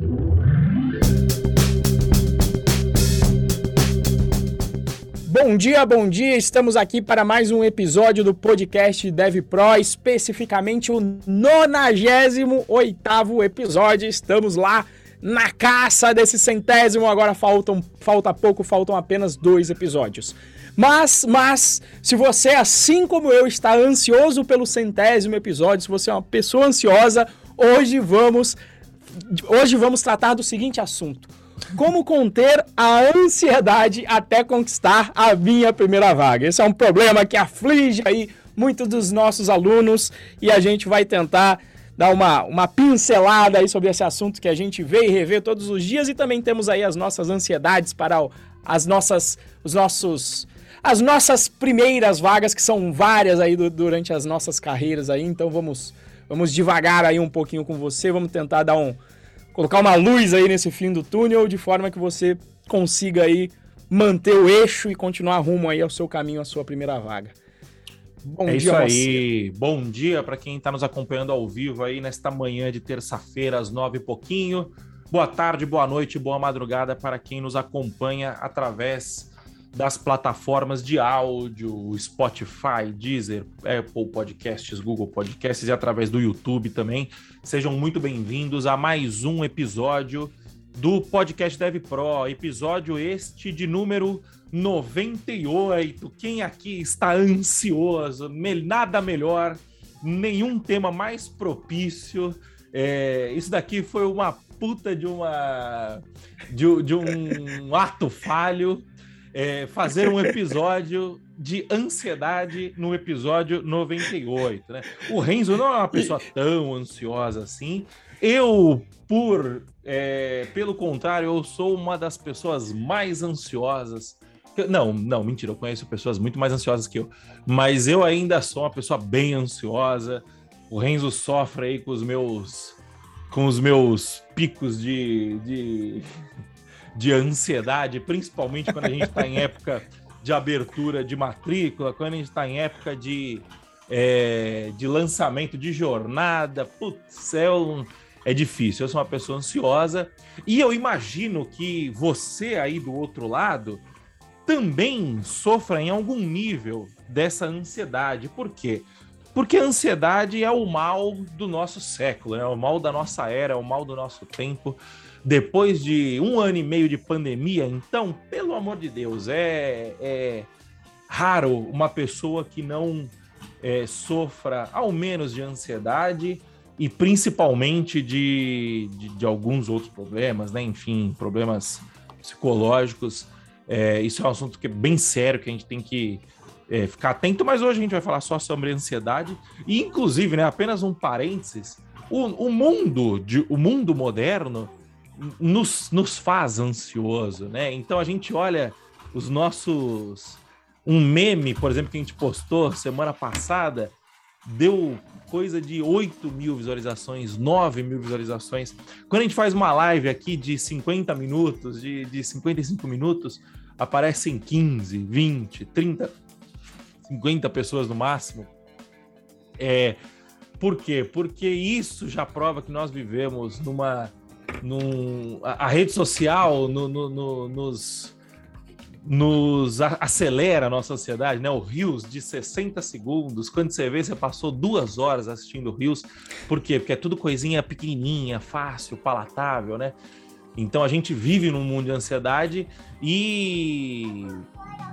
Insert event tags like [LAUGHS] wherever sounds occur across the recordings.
Bom dia, bom dia. Estamos aqui para mais um episódio do podcast Dev Pro, especificamente o 98 episódio. Estamos lá na caça desse centésimo. Agora faltam, falta pouco, faltam apenas dois episódios. Mas, mas, se você, assim como eu, está ansioso pelo centésimo episódio, se você é uma pessoa ansiosa, hoje vamos, hoje vamos tratar do seguinte assunto. Como conter a ansiedade até conquistar a minha primeira vaga. Esse é um problema que aflige aí muitos dos nossos alunos e a gente vai tentar dar uma, uma pincelada aí sobre esse assunto que a gente vê e revê todos os dias e também temos aí as nossas ansiedades para as nossas, os nossos, as nossas primeiras vagas, que são várias aí do, durante as nossas carreiras aí, então vamos, vamos devagar aí um pouquinho com você, vamos tentar dar um, colocar uma luz aí nesse fim do túnel, de forma que você consiga aí manter o eixo e continuar rumo aí ao seu caminho, à sua primeira vaga. Bom é dia, isso aí. Você. Bom dia para quem está nos acompanhando ao vivo aí nesta manhã de terça-feira, às nove e pouquinho. Boa tarde, boa noite, boa madrugada para quem nos acompanha através das plataformas de áudio, Spotify, Deezer, Apple Podcasts, Google Podcasts e através do YouTube também. Sejam muito bem-vindos a mais um episódio do Podcast Dev Pro, episódio este de número 98. Quem aqui está ansioso? Nada melhor, nenhum tema mais propício. É, isso daqui foi uma puta de uma de, de um ato falho. É, fazer um episódio de ansiedade no episódio 98, né? O Renzo não é uma pessoa tão ansiosa assim. Eu, por é, pelo contrário, eu sou uma das pessoas mais ansiosas não, não, mentira, eu conheço pessoas muito mais ansiosas que eu. Mas eu ainda sou uma pessoa bem ansiosa. O Renzo sofre aí com os meus com os meus picos de, de, de ansiedade, principalmente quando a gente está em época de abertura de matrícula, quando a gente está em época de, é, de lançamento de jornada. Putz, um, é difícil. Eu sou uma pessoa ansiosa e eu imagino que você aí do outro lado também sofra em algum nível dessa ansiedade. Por quê? Porque a ansiedade é o mal do nosso século, é o mal da nossa era, é o mal do nosso tempo. Depois de um ano e meio de pandemia, então, pelo amor de Deus, é, é raro uma pessoa que não é, sofra ao menos de ansiedade e principalmente de, de, de alguns outros problemas, né? Enfim, problemas psicológicos é, isso é um assunto que é bem sério, que a gente tem que é, ficar atento, mas hoje a gente vai falar só sobre ansiedade. E, inclusive, né, apenas um parênteses, o, o mundo, de, o mundo moderno nos, nos faz ansioso, né? Então a gente olha os nossos. Um meme, por exemplo, que a gente postou semana passada, deu coisa de 8 mil visualizações, 9 mil visualizações. Quando a gente faz uma live aqui de 50 minutos, de, de 55 minutos, aparecem 15, 20, 30, 50 pessoas no máximo. É, por quê? Porque isso já prova que nós vivemos numa. Num, a, a rede social no, no, no, nos, nos acelera a nossa ansiedade, né? O Rios de 60 segundos, quando você vê, você passou duas horas assistindo Rios. Por quê? Porque é tudo coisinha pequenininha, fácil, palatável, né? Então a gente vive num mundo de ansiedade e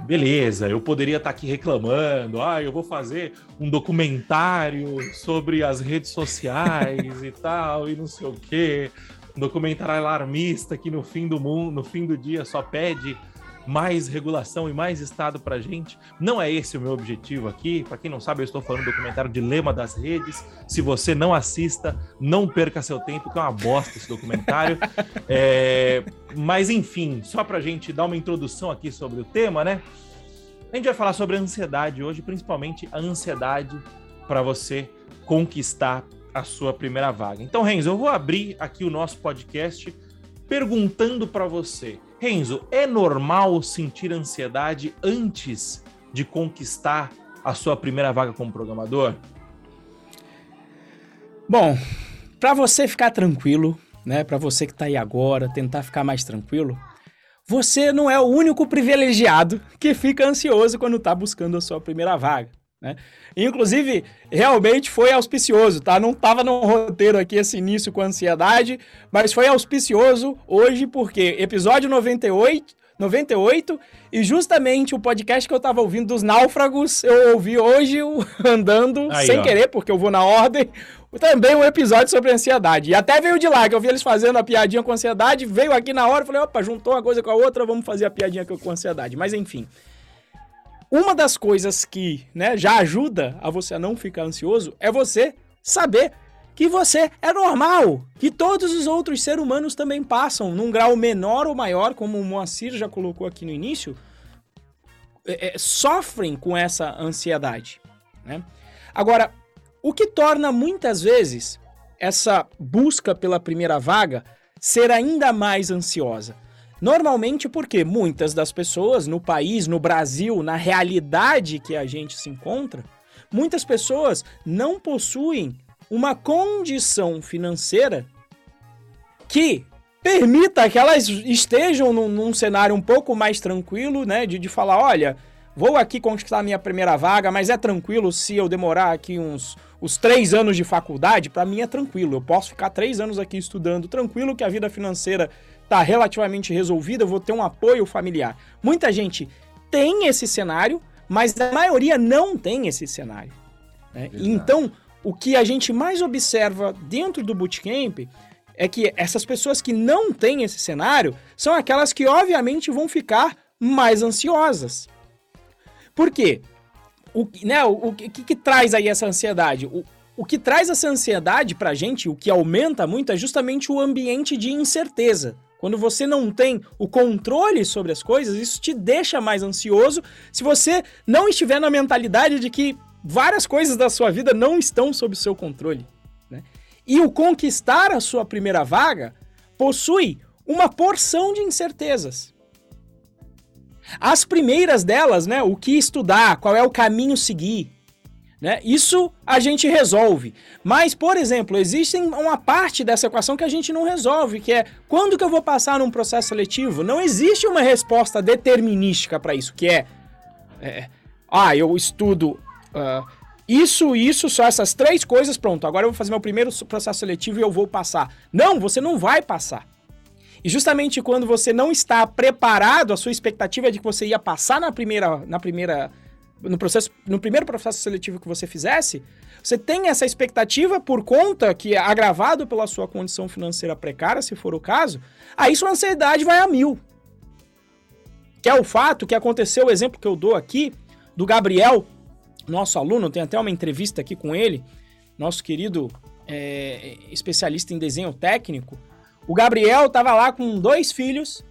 beleza, eu poderia estar aqui reclamando, ah, eu vou fazer um documentário sobre as redes sociais e tal, e não sei o quê. Um documentário alarmista que no fim do mundo, no fim do dia só pede mais regulação e mais Estado para gente. Não é esse o meu objetivo aqui. Para quem não sabe, eu estou falando do documentário Dilema das Redes. Se você não assista, não perca seu tempo, que é uma bosta esse documentário. [LAUGHS] é... Mas enfim, só para a gente dar uma introdução aqui sobre o tema, né? A gente vai falar sobre ansiedade hoje, principalmente a ansiedade para você conquistar a sua primeira vaga. Então, Renzo, eu vou abrir aqui o nosso podcast perguntando para você Renzo, é normal sentir ansiedade antes de conquistar a sua primeira vaga como programador? Bom, para você ficar tranquilo, né, para você que está aí agora, tentar ficar mais tranquilo, você não é o único privilegiado que fica ansioso quando está buscando a sua primeira vaga. Né? Inclusive, realmente foi auspicioso, tá? Não estava no roteiro aqui esse início com ansiedade, mas foi auspicioso hoje porque episódio 98, 98 e justamente o podcast que eu estava ouvindo dos náufragos, eu ouvi hoje [LAUGHS] andando Aí, sem ó. querer, porque eu vou na ordem, [LAUGHS] também um episódio sobre ansiedade. E até veio de lá, que eu vi eles fazendo a piadinha com ansiedade, veio aqui na hora, falei, opa, juntou uma coisa com a outra, vamos fazer a piadinha com ansiedade. Mas enfim, uma das coisas que né, já ajuda a você a não ficar ansioso é você saber que você é normal, que todos os outros seres humanos também passam, num grau menor ou maior, como o Moacir já colocou aqui no início, é, é, sofrem com essa ansiedade. Né? Agora, o que torna muitas vezes essa busca pela primeira vaga ser ainda mais ansiosa Normalmente porque muitas das pessoas no país, no Brasil, na realidade que a gente se encontra, muitas pessoas não possuem uma condição financeira que permita que elas estejam num, num cenário um pouco mais tranquilo, né? De, de falar, olha, vou aqui conquistar minha primeira vaga, mas é tranquilo se eu demorar aqui uns os três anos de faculdade, para mim é tranquilo. Eu posso ficar três anos aqui estudando tranquilo, que a vida financeira tá relativamente resolvida, eu vou ter um apoio familiar. Muita gente tem esse cenário, mas a maioria não tem esse cenário. Né? Então, o que a gente mais observa dentro do bootcamp é que essas pessoas que não têm esse cenário são aquelas que, obviamente, vão ficar mais ansiosas. Por quê? O, né, o, o que, que, traz aí essa ansiedade? O, o que traz essa ansiedade pra gente, o que aumenta muito, é justamente o ambiente de incerteza. Quando você não tem o controle sobre as coisas, isso te deixa mais ansioso se você não estiver na mentalidade de que várias coisas da sua vida não estão sob seu controle. Né? E o conquistar a sua primeira vaga possui uma porção de incertezas. As primeiras delas, né, o que estudar, qual é o caminho seguir, né? Isso a gente resolve. Mas, por exemplo, existe uma parte dessa equação que a gente não resolve, que é quando que eu vou passar num processo seletivo? Não existe uma resposta determinística para isso, que é, é, ah, eu estudo uh, isso, isso, só essas três coisas, pronto, agora eu vou fazer meu primeiro processo seletivo e eu vou passar. Não, você não vai passar. E justamente quando você não está preparado, a sua expectativa é de que você ia passar na primeira, na primeira no processo, no primeiro processo seletivo que você fizesse, você tem essa expectativa por conta que é agravado pela sua condição financeira precária, se for o caso, aí sua ansiedade vai a mil. Que é o fato que aconteceu, o exemplo que eu dou aqui, do Gabriel, nosso aluno, tem até uma entrevista aqui com ele, nosso querido é, especialista em desenho técnico. O Gabriel estava lá com dois filhos,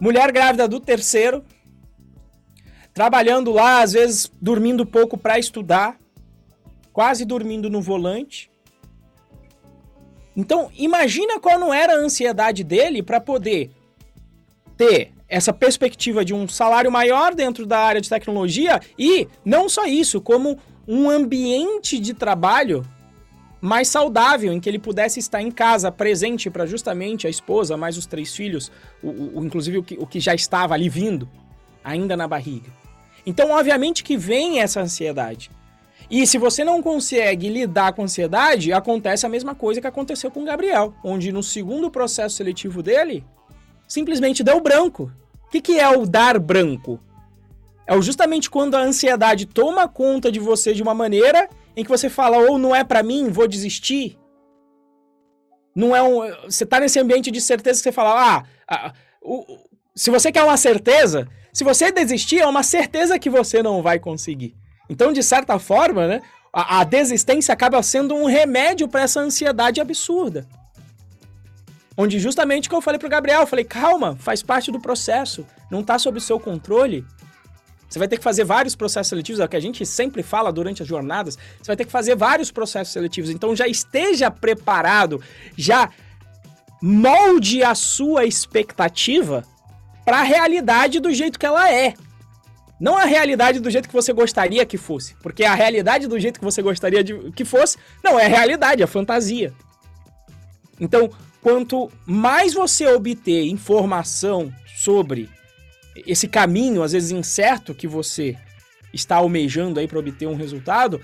mulher grávida do terceiro, trabalhando lá, às vezes dormindo pouco para estudar, quase dormindo no volante. Então, imagina qual não era a ansiedade dele para poder ter essa perspectiva de um salário maior dentro da área de tecnologia e não só isso, como um ambiente de trabalho mais saudável, em que ele pudesse estar em casa, presente para justamente a esposa, mais os três filhos, o, o inclusive o que, o que já estava ali vindo, ainda na barriga. Então, obviamente que vem essa ansiedade. E se você não consegue lidar com ansiedade, acontece a mesma coisa que aconteceu com o Gabriel, onde no segundo processo seletivo dele, simplesmente deu branco. O que, que é o dar branco? É justamente quando a ansiedade toma conta de você de uma maneira em que você fala, ou não é para mim, vou desistir. Não é um. Você tá nesse ambiente de certeza que você fala, ah, ah o, se você quer uma certeza, se você desistir, é uma certeza que você não vai conseguir. Então, de certa forma, né, a, a desistência acaba sendo um remédio para essa ansiedade absurda. Onde justamente que eu falei pro Gabriel, eu falei, calma, faz parte do processo, não está sob seu controle. Você vai ter que fazer vários processos seletivos, é o que a gente sempre fala durante as jornadas. Você vai ter que fazer vários processos seletivos. Então já esteja preparado, já molde a sua expectativa para a realidade do jeito que ela é. Não a realidade do jeito que você gostaria que fosse. Porque a realidade do jeito que você gostaria de que fosse, não é realidade, é fantasia. Então, quanto mais você obter informação sobre esse caminho, às vezes incerto, que você está almejando aí para obter um resultado,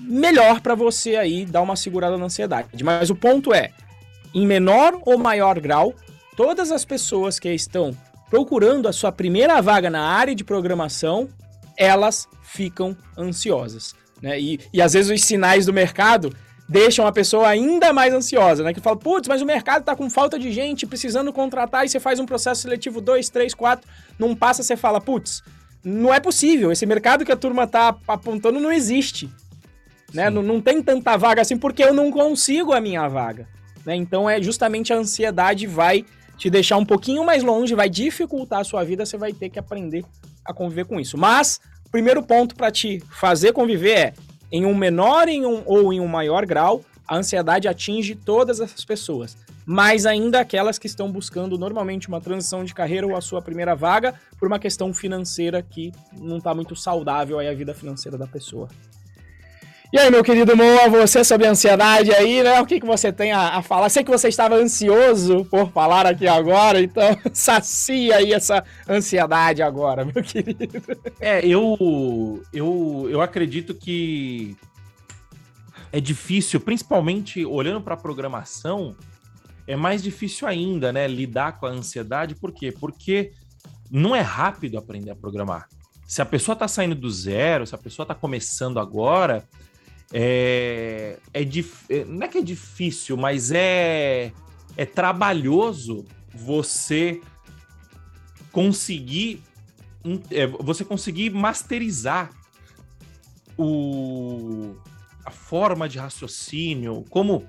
melhor para você aí dar uma segurada na ansiedade. Mas o ponto é, em menor ou maior grau, todas as pessoas que estão procurando a sua primeira vaga na área de programação, elas ficam ansiosas. Né? E, e às vezes os sinais do mercado deixam a pessoa ainda mais ansiosa, né? Que fala, putz, mas o mercado tá com falta de gente, precisando contratar, e você faz um processo seletivo 2, 3, 4, não passa, você fala, putz, não é possível, esse mercado que a turma tá apontando não existe. Né? Não, não tem tanta vaga assim porque eu não consigo a minha vaga. Né? Então é justamente a ansiedade vai te deixar um pouquinho mais longe, vai dificultar a sua vida, você vai ter que aprender a conviver com isso. Mas, primeiro ponto para te fazer conviver é, em um menor em um, ou em um maior grau, a ansiedade atinge todas essas pessoas, mas ainda aquelas que estão buscando normalmente uma transição de carreira ou a sua primeira vaga por uma questão financeira que não está muito saudável aí a vida financeira da pessoa. E aí, meu querido Moa, você sobre ansiedade aí, né? O que, que você tem a, a, falar? Sei que você estava ansioso por falar aqui agora, então [LAUGHS] sacia aí essa ansiedade agora, meu querido. É, eu, eu, eu acredito que é difícil, principalmente olhando para a programação, é mais difícil ainda, né? Lidar com a ansiedade, por quê? Porque não é rápido aprender a programar. Se a pessoa está saindo do zero, se a pessoa está começando agora, é, é, dif... É, não é que é difícil, mas é, é trabalhoso você conseguir é, você conseguir masterizar o, a forma de raciocínio, como,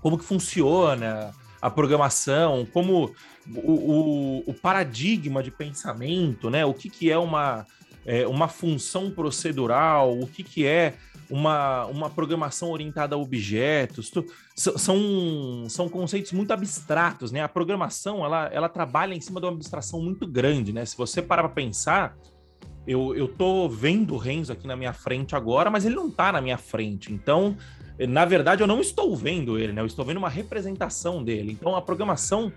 como que funciona a programação, como o, o, o paradigma de pensamento, né? O que, que é uma, é, uma função procedural, o que, que é uma, uma programação orientada a objetos. Tu, são, são conceitos muito abstratos, né? A programação, ela, ela trabalha em cima de uma abstração muito grande, né? Se você parar para pensar, eu, eu tô vendo o Renzo aqui na minha frente agora, mas ele não tá na minha frente. Então, na verdade, eu não estou vendo ele, né? Eu estou vendo uma representação dele. Então, a programação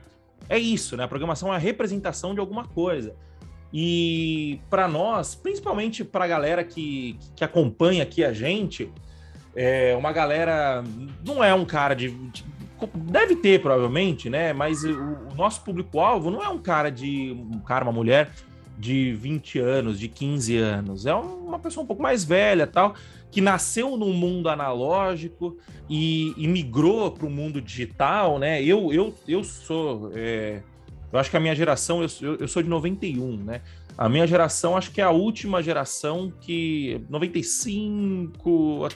é isso, né? A programação é a representação de alguma coisa. E para nós, principalmente para a galera que, que acompanha aqui a gente, é uma galera. Não é um cara de. de deve ter, provavelmente, né? Mas o, o nosso público-alvo não é um cara de. Um cara, uma mulher de 20 anos, de 15 anos. É uma pessoa um pouco mais velha tal, que nasceu num mundo analógico e, e migrou para o mundo digital, né? Eu, eu, eu sou. É, eu acho que a minha geração, eu, eu sou de 91, né? A minha geração, acho que é a última geração que 95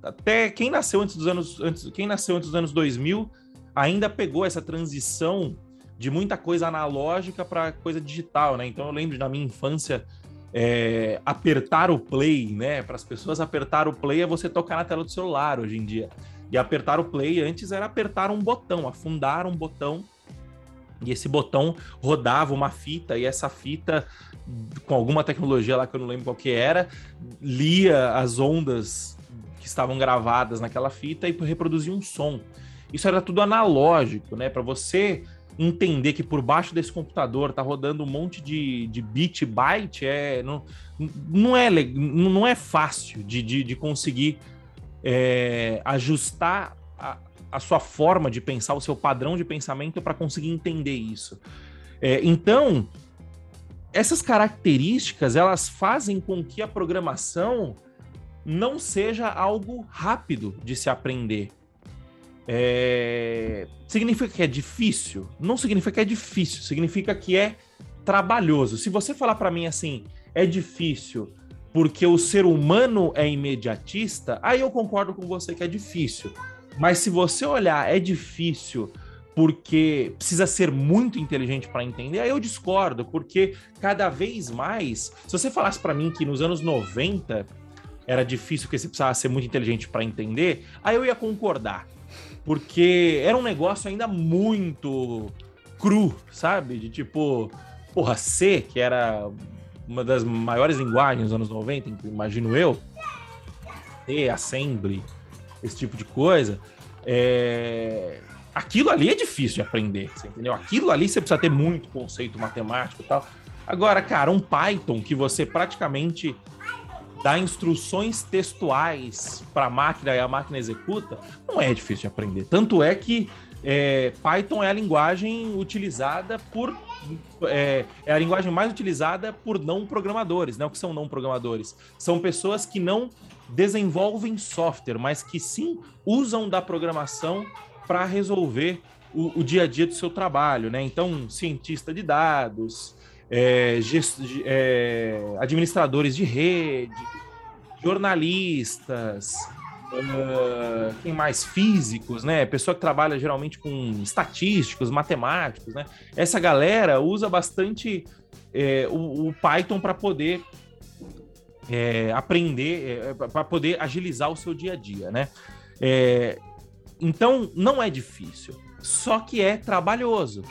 até quem nasceu antes dos anos antes, quem nasceu antes dos anos 2000 ainda pegou essa transição de muita coisa analógica para coisa digital, né? Então eu lembro na minha infância é, apertar o play, né? Para as pessoas apertar o play é você tocar na tela do celular hoje em dia. E apertar o play antes era apertar um botão, afundar um botão e esse botão rodava uma fita e essa fita com alguma tecnologia lá que eu não lembro qual que era, lia as ondas que estavam gravadas naquela fita e reproduzia um som. Isso era tudo analógico, né? Para você entender que por baixo desse computador tá rodando um monte de, de bit byte, é, não, não, é, não é fácil de, de, de conseguir é, ajustar a, a sua forma de pensar, o seu padrão de pensamento para conseguir entender isso. É, então, essas características elas fazem com que a programação não seja algo rápido de se aprender. É... Significa que é difícil? Não significa que é difícil, significa que é trabalhoso. Se você falar para mim assim, é difícil porque o ser humano é imediatista, aí eu concordo com você que é difícil. Mas se você olhar, é difícil porque precisa ser muito inteligente para entender, aí eu discordo, porque cada vez mais, se você falasse para mim que nos anos 90 era difícil porque você precisava ser muito inteligente para entender, aí eu ia concordar. Porque era um negócio ainda muito cru, sabe? De tipo, porra, C, que era uma das maiores linguagens dos anos 90, imagino eu, C, Assembly, esse tipo de coisa, É... Aquilo ali é difícil de aprender, entendeu? Aquilo ali você precisa ter muito conceito matemático e tal. Agora, cara, um Python que você praticamente dá instruções textuais para a máquina e a máquina executa, não é difícil de aprender. Tanto é que é, Python é a linguagem utilizada por. É, é, a linguagem mais utilizada por não programadores, né? O que são não programadores? São pessoas que não desenvolvem software, mas que sim usam da programação para resolver o, o, dia a dia do seu trabalho, né? Então, cientista de dados, é, é, administradores de rede, jornalistas, uh, quem mais? Físicos, né? Pessoa que trabalha geralmente com estatísticos, matemáticos, né? Essa galera usa bastante é, o, o, Python para poder é, aprender, é, para poder agilizar o seu dia a dia, né? É, então, não é difícil, só que é trabalhoso.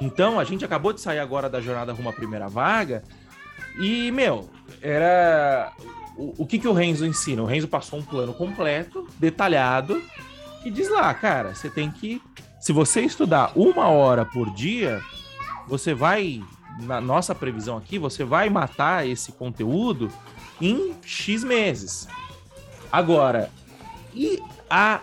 Então, a gente acabou de sair agora da jornada rumo à primeira vaga e, meu, era o, o que, que o Renzo ensina? O Renzo passou um plano completo, detalhado, e diz lá, cara, você tem que. Se você estudar uma hora por dia, você vai, na nossa previsão aqui, você vai matar esse conteúdo em X meses. Agora, e a,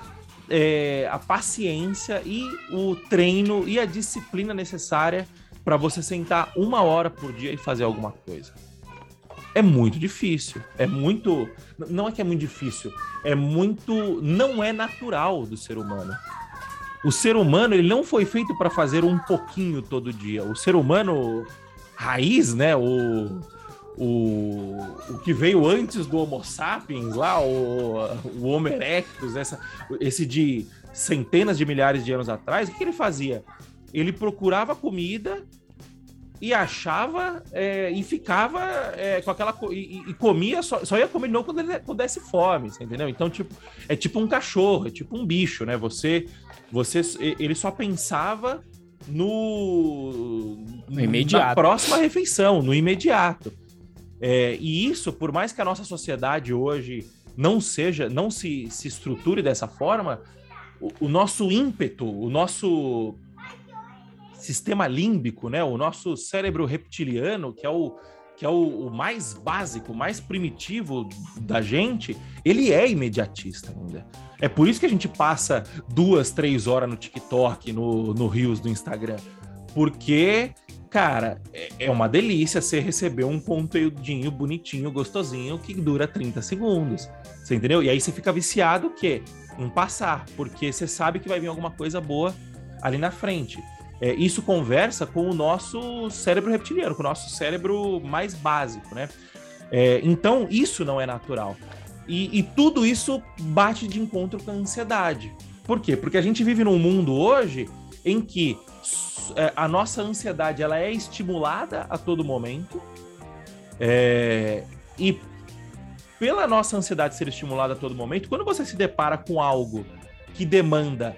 é, a paciência e o treino e a disciplina necessária para você sentar uma hora por dia e fazer alguma coisa? é muito difícil. É muito. Não é que é muito difícil, é muito. Não é natural do ser humano. O ser humano ele não foi feito para fazer um pouquinho todo dia. O ser humano raiz, né? O, o, o que veio antes do Homo sapiens, lá, o, o Homo erectus, essa, esse de centenas de milhares de anos atrás, o que ele fazia? Ele procurava comida e achava é, e ficava é, com aquela e, e comia só, só, ia comer não quando ele quando desse fome, entendeu? Então tipo é tipo um cachorro, é tipo um bicho, né? Você você ele só pensava no, no imediato, na próxima refeição, no imediato. É, e isso, por mais que a nossa sociedade hoje não seja, não se, se estruture dessa forma, o, o nosso ímpeto, o nosso sistema límbico, né? O nosso cérebro reptiliano, que é o que é o, o, mais básico, mais primitivo da gente, ele é imediatista ainda. É por isso que a gente passa duas, três horas no TikTok, no, no Rios do Instagram. Porque, cara, é, é uma delícia você receber um conteúdinho bonitinho, gostosinho, que dura 30 segundos. Você entendeu? E aí você fica viciado o quê? Em passar, porque você sabe que vai vir alguma coisa boa ali na frente é, isso conversa com o nosso cérebro reptiliano, com o nosso cérebro mais básico, né? É, então, isso não é natural. E, e, tudo isso bate de encontro com a ansiedade. Por quê? Porque a gente vive num mundo hoje em que é, a nossa ansiedade ela é estimulada a todo momento. É, e pela nossa ansiedade ser estimulada a todo momento, quando você se depara com algo que demanda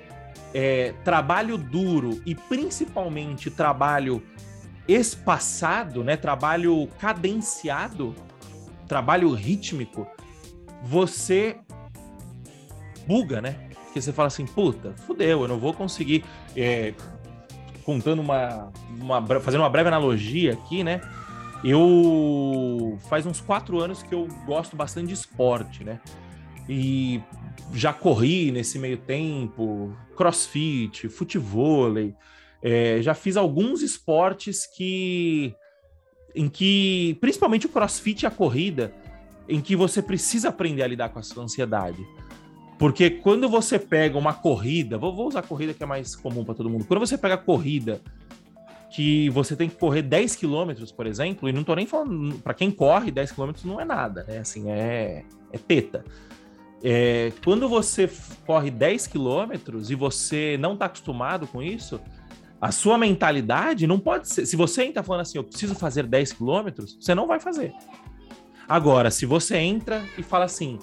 é, trabalho duro e principalmente trabalho espaçado, né, trabalho cadenciado, trabalho rítmico, você buga, né? Porque você fala assim, puta, fudeu, eu não vou conseguir. É, contando uma, uma. fazendo uma breve analogia aqui, né? Eu. Faz uns quatro anos que eu gosto bastante de esporte, né? E já corri nesse meio tempo, crossfit, futevôlei, é, já fiz alguns esportes que em que, principalmente o crossfit e a corrida, em que você precisa aprender a lidar com a sua ansiedade. Porque quando você pega uma corrida, vou, vou usar a corrida que é mais comum para todo mundo. Quando você pega a corrida que você tem que correr 10 quilômetros, por exemplo, e não tô nem falando, para quem corre, 10 quilômetros não é nada, né? Assim, é, é teta. É, quando você corre 10 quilômetros e você não está acostumado com isso, a sua mentalidade não pode ser. Se você está falando assim, eu preciso fazer 10 quilômetros, você não vai fazer. Agora, se você entra e fala assim,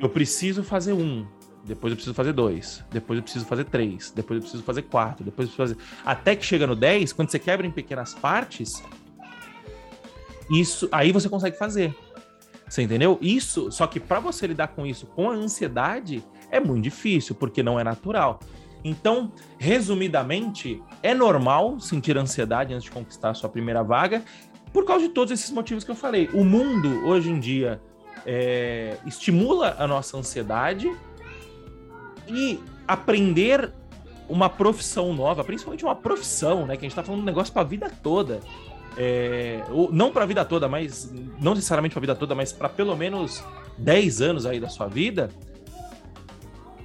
eu preciso fazer um, depois eu preciso fazer dois, depois eu preciso fazer três, depois eu preciso fazer quatro, depois eu preciso fazer. Até que chega no 10, quando você quebra em pequenas partes, isso aí você consegue fazer. Você entendeu? Isso, só que para você lidar com isso com a ansiedade, É muito difícil, porque não é natural. Então, resumidamente, é normal sentir ansiedade antes de conquistar a sua primeira vaga, por causa de todos esses motivos que eu falei. O mundo, hoje em dia, é, estimula a nossa ansiedade e aprender uma profissão nova, principalmente uma profissão, né? Que a gente tá falando um negócio para a vida toda. É, não para a vida toda, mas não necessariamente para a vida toda, mas para pelo menos 10 anos aí da sua vida,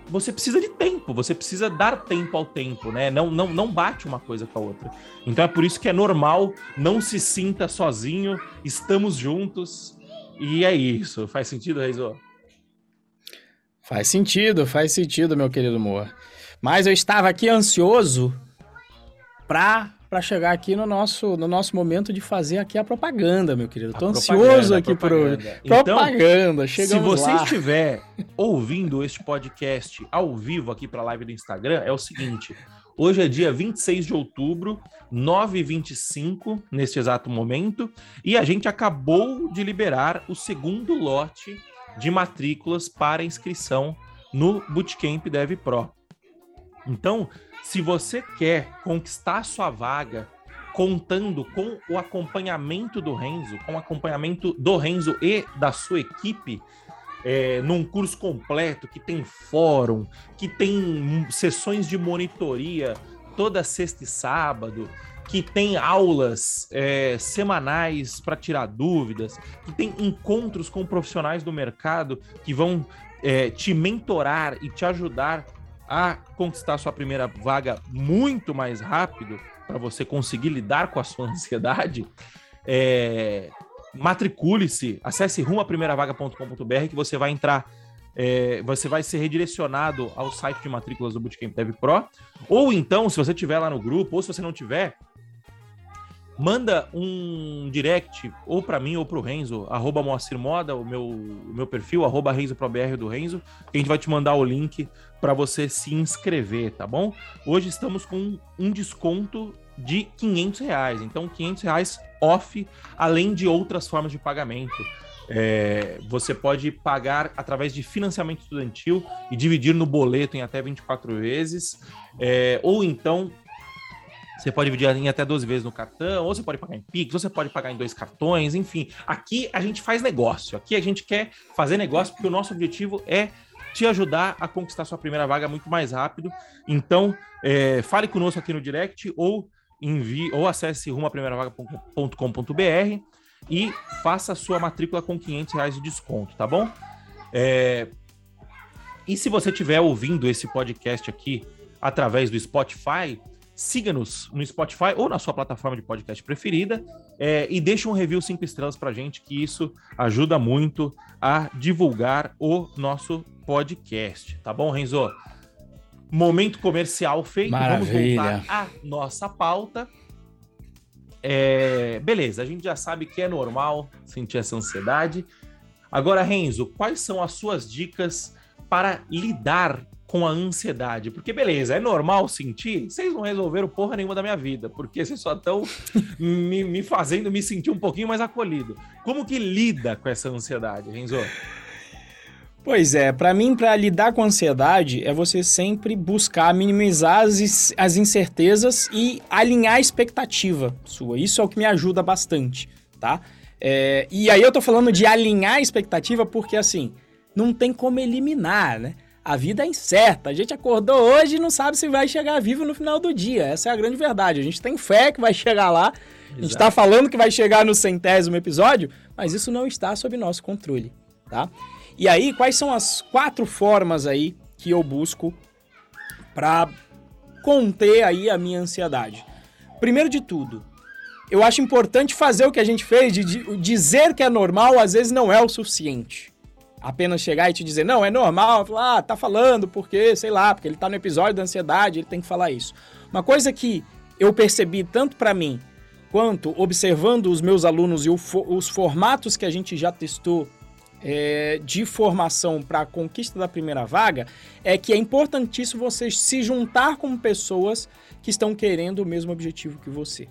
você precisa de tempo, você precisa dar tempo ao tempo, né? Não, não, não bate uma coisa com a outra. Então é por isso que é normal, não se sinta sozinho, estamos juntos. E é isso. Faz sentido, Reizo? Faz sentido, faz sentido, meu querido Moa. Mas eu estava aqui ansioso para para chegar aqui no nosso, no nosso momento de fazer aqui a propaganda, meu querido. Tô ansioso aqui por então, propaganda. Chegamos se você lá. estiver ouvindo este podcast ao vivo aqui para a live do Instagram, é o seguinte: Hoje é dia 26 de outubro, 9h25, neste exato momento, e a gente acabou de liberar o segundo lote de matrículas para inscrição no Bootcamp Dev Pro. Então, se você quer conquistar sua vaga contando com o acompanhamento do Renzo, com o acompanhamento do Renzo e da sua equipe, é, num curso completo que tem fórum, que tem sessões de monitoria toda sexta e sábado, que tem aulas é, semanais para tirar dúvidas, que tem encontros com profissionais do mercado que vão é, te mentorar e te ajudar a conquistar sua primeira vaga muito mais rápido para você conseguir lidar com a sua [LAUGHS] ansiedade, é, matricule-se, acesse rumoaprimeiravagacombr que você vai entrar, é, você vai ser redirecionado ao site de matrículas do Bootcamp Dev Pro, ou então, se você tiver lá no grupo, ou se você não tiver, manda um direct ou para mim ou para o Renzo, arroba Moacir Moda, o meu, o meu perfil, arroba Renzo ProBR do Renzo, que a gente vai te mandar o link para você se inscrever, tá bom? Hoje estamos com um desconto de 500 reais, então 500 reais off, além de outras formas de pagamento. É, você pode pagar através de financiamento estudantil e dividir no boleto em até 24 vezes, é, ou então você pode dividir em até 12 vezes no cartão, ou você pode pagar em Pix, ou você pode pagar em dois cartões, enfim. Aqui a gente faz negócio. Aqui a gente quer fazer negócio porque o nosso objetivo é te ajudar a conquistar sua primeira vaga muito mais rápido. Então, é, fale conosco aqui no direct ou envie ou acesse rumoaprimeiravaga.com.br e faça sua matrícula com 500 reais de desconto, tá bom? É... E se você estiver ouvindo esse podcast aqui através do Spotify, siga-nos no Spotify ou na sua plataforma de podcast preferida é, e deixe um review cinco estrelas para gente, que isso ajuda muito a divulgar o nosso podcast. Tá bom, Renzo? Momento comercial feito. Maravilha. Vamos voltar à nossa pauta. É, beleza, a gente já sabe que é normal sentir essa ansiedade. Agora, Renzo, quais são as suas dicas para lidar com a ansiedade. Porque, beleza, é normal sentir, vocês não resolveram porra nenhuma da minha vida, porque vocês só estão me, me, fazendo me sentir um pouquinho mais acolhido. Como que lida com essa ansiedade, Renzo? Pois é, para mim, para lidar com a ansiedade, é você sempre buscar minimizar as, as incertezas e alinhar a expectativa sua. Isso é o que me ajuda bastante, tá? É, e aí eu tô falando de alinhar a expectativa porque, assim, não tem como eliminar, né? A vida é incerta. A gente acordou hoje e não sabe se vai chegar vivo no final do dia. Essa é a grande verdade. A gente tem fé que vai chegar lá. Exato. A gente está falando que vai chegar no centésimo episódio, mas isso não está sob nosso controle, tá? E aí, quais são as quatro formas aí que eu busco para conter aí a minha ansiedade? Primeiro de tudo, eu acho importante fazer o que a gente fez, de dizer que é normal, às vezes não é o suficiente apenas chegar e te dizer, não, é normal, falar, ah, tá falando porque, sei lá, porque ele tá no episódio da ansiedade, ele tem que falar isso. Uma coisa que eu percebi tanto para mim quanto observando os meus alunos e o, os formatos que a gente já testou é, de formação para a conquista da primeira vaga é que é importantíssimo você se juntar com pessoas que estão querendo o mesmo objetivo que você.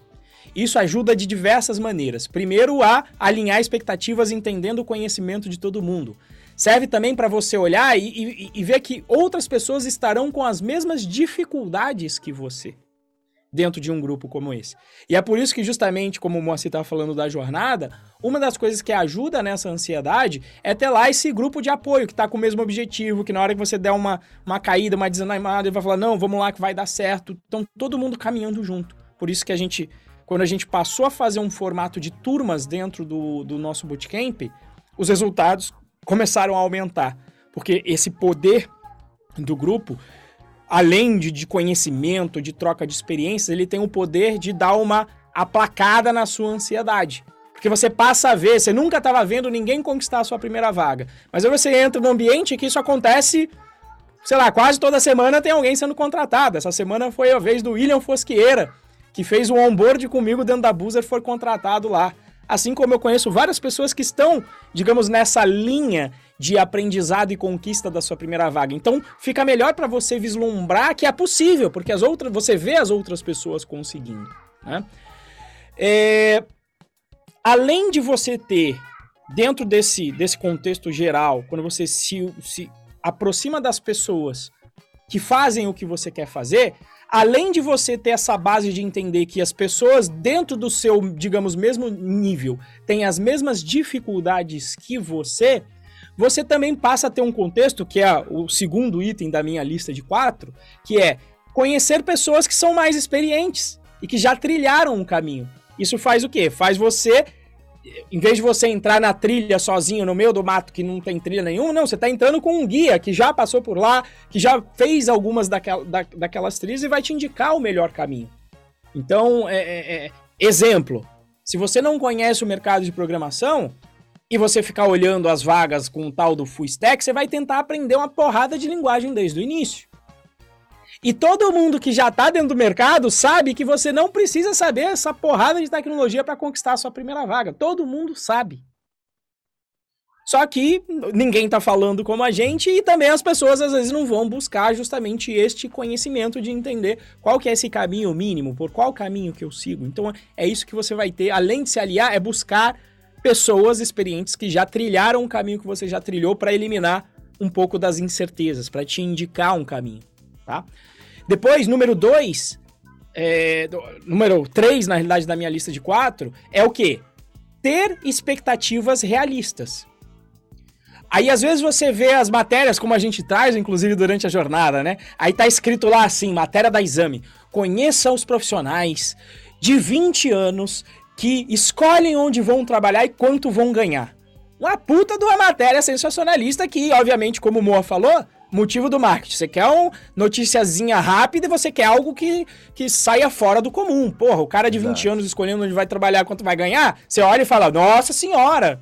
Isso ajuda de diversas maneiras. Primeiro, a alinhar expectativas entendendo o conhecimento de todo mundo. Serve também para você olhar e, e, e ver que outras pessoas estarão com as mesmas dificuldades que você dentro de um grupo como esse. E é por isso que, justamente, como o Moacir estava falando da jornada, uma das coisas que ajuda nessa ansiedade é ter lá esse grupo de apoio que está com o mesmo objetivo, que na hora que você der uma, uma caída, uma desanimada, ele vai falar, não, vamos lá que vai dar certo. Então, todo mundo caminhando junto. Por isso que a gente, quando a gente passou a fazer um formato de turmas dentro do, do nosso bootcamp, os resultados começaram a aumentar. Porque esse poder do grupo além de, de conhecimento, de troca de experiências, ele tem o poder de dar uma aplacada na sua ansiedade. Porque você passa a ver, você nunca estava vendo ninguém conquistar a sua primeira vaga. Mas aí você entra no ambiente que isso acontece, sei lá, quase toda semana tem alguém sendo contratado. Essa semana foi a vez do William Fosqueira, que fez um onboard comigo dentro da Boozer, foi contratado lá. Assim como eu conheço várias pessoas que estão, digamos, nessa linha de aprendizado e conquista da sua primeira vaga. Então, fica melhor para você vislumbrar que é possível, porque as outras, você vê as outras pessoas conseguindo. Né? É, além de você ter, dentro desse, desse contexto geral, quando você se, se aproxima das pessoas que fazem o que você quer fazer, além de você ter essa base de entender que as pessoas dentro do seu, digamos, mesmo nível têm as mesmas dificuldades que você, você também passa a ter um contexto, que é o segundo item da minha lista de quatro, que é conhecer pessoas que são mais experientes e que já trilharam um caminho. Isso faz o quê? Faz você, em vez de você entrar na trilha sozinho no meio do mato que não tem trilha nenhuma, não, você está entrando com um guia que já passou por lá, que já fez algumas daquela, da, daquelas trilhas e vai te indicar o melhor caminho. Então, é, é, é, exemplo, se você não conhece o mercado de programação, e você ficar olhando as vagas com o tal do full stack, você vai tentar aprender uma porrada de linguagem desde o início. E todo mundo que já está dentro do mercado sabe que você não precisa saber essa porrada de tecnologia para conquistar a sua primeira vaga. Todo mundo sabe. Só que ninguém está falando como a gente e também as pessoas às vezes não vão buscar justamente este conhecimento de entender qual que é esse caminho mínimo, por qual caminho que eu sigo. Então é isso que você vai ter, além de se aliar, é buscar pessoas experientes que já trilharam o caminho que você já trilhou para eliminar um pouco das incertezas, para te indicar um caminho, tá? Depois, número dois, é, número três, na realidade, da minha lista de quatro, é o quê? Ter expectativas realistas. Aí, às vezes, você vê as matérias, como a gente traz, inclusive, durante a jornada, né? Aí tá escrito lá assim, matéria da exame. Conheça os profissionais de 20 anos que escolhem onde vão trabalhar e quanto vão ganhar. Uma puta de uma matéria sensacionalista que, obviamente, como o Moa falou, motivo do marketing. Você quer uma noticiazinha rápida e você quer algo que, que saia fora do comum. Porra, o cara de 20 Exato. anos escolhendo onde vai trabalhar, quanto vai ganhar, você olha e fala, nossa senhora,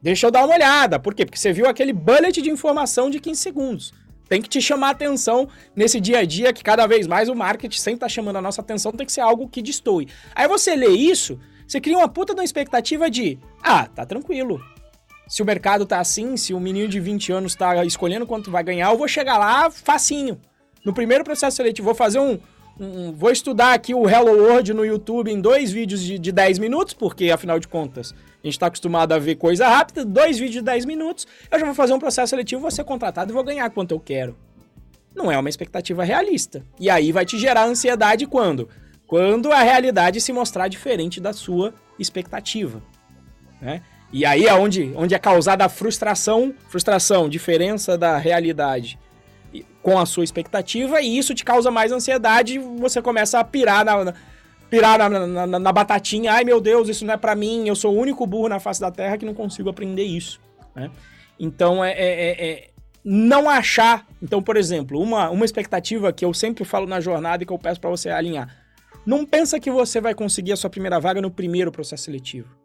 deixa eu dar uma olhada. Por quê? Porque você viu aquele bullet de informação de 15 segundos tem que te chamar atenção nesse dia a dia, que cada vez mais o marketing sempre tá chamando a nossa atenção, tem que ser algo que destoe. Aí você lê isso, você cria uma puta de uma expectativa de, ah, tá tranquilo. Se o mercado tá assim, se o menino de 20 anos tá escolhendo quanto vai ganhar, eu vou chegar lá facinho. No primeiro processo seletivo, vou fazer um, um, vou estudar aqui o Hello World no YouTube em dois vídeos de, de 10 minutos, porque afinal de contas a gente está acostumado a ver coisa rápida, dois vídeos de 10 minutos, eu já vou fazer um processo seletivo, vou ser contratado e vou ganhar quanto eu quero. Não é uma expectativa realista. E aí vai te gerar ansiedade quando? Quando a realidade se mostrar diferente da sua expectativa. Né? E aí é onde, onde é causada a frustração, frustração, diferença da realidade com a sua expectativa, e isso te causa mais ansiedade e você começa a pirar na, pirar na, na, na, batatinha. Ai meu Deus, isso não é para mim, eu sou o único burro na face da Terra que não consigo aprender isso. Né? Então é, é, é, é, não achar. Então, por exemplo, uma, uma expectativa que eu sempre falo na jornada e que eu peço para você alinhar. Não pensa que você vai conseguir a sua primeira vaga no primeiro processo seletivo.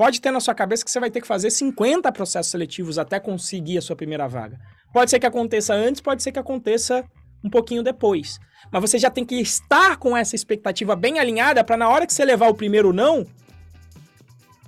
Pode ter na sua cabeça que você vai ter que fazer 50 processos seletivos até conseguir a sua primeira vaga. Pode ser que aconteça antes, pode ser que aconteça um pouquinho depois. Mas você já tem que estar com essa expectativa bem alinhada para na hora que você levar o primeiro não,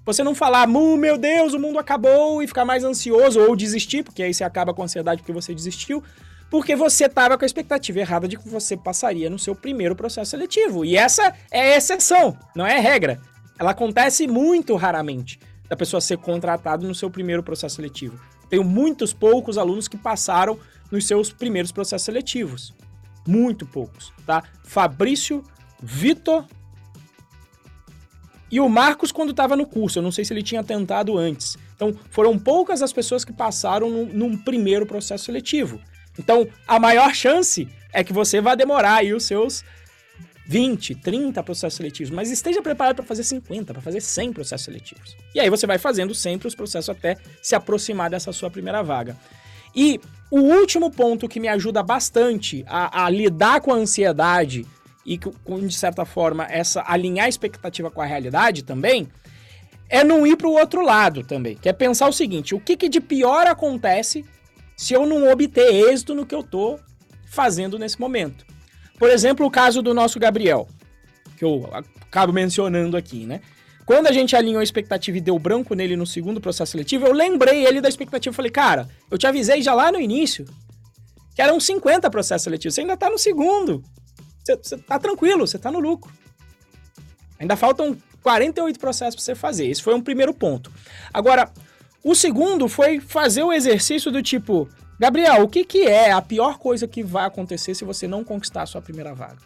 você não falar, meu Deus, o mundo acabou e ficar mais ansioso ou desistir, porque aí você acaba com ansiedade porque você desistiu, porque você estava com a expectativa errada de que você passaria no seu primeiro processo seletivo. E essa é exceção, não é regra. Ela acontece muito raramente da pessoa ser contratada no seu primeiro processo seletivo. Tenho muitos poucos alunos que passaram nos seus primeiros processos seletivos. Muito poucos, tá? Fabrício, Vitor e o Marcos quando estava no curso. Eu não sei se ele tinha tentado antes. Então, foram poucas as pessoas que passaram num, num primeiro processo seletivo. Então, a maior chance é que você vai demorar aí os seus 20, 30 processos seletivos, mas esteja preparado para fazer 50, para fazer 100 processos seletivos. E aí você vai fazendo sempre os processos até se aproximar dessa sua primeira vaga. E o último ponto que me ajuda bastante a, a lidar com a ansiedade e com, de certa forma, essa alinhar a expectativa com a realidade também, é não ir para o outro lado também. Que é pensar o seguinte: o que, que de pior acontece se eu não obter êxito no que eu estou fazendo nesse momento? Por exemplo, o caso do nosso Gabriel, que eu acabo mencionando aqui, né? Quando a gente alinhou a expectativa e deu branco nele no segundo processo seletivo, eu lembrei ele da expectativa. Falei, cara, eu te avisei já lá no início que eram 50 processos seletivos. Você ainda tá no segundo. Você, você tá tranquilo, você tá no lucro. Ainda faltam 48 processos para você fazer. Esse foi um primeiro ponto. Agora, o segundo foi fazer o exercício do tipo, Gabriel, o que, que é a pior coisa que vai acontecer se você não conquistar a sua primeira vaga?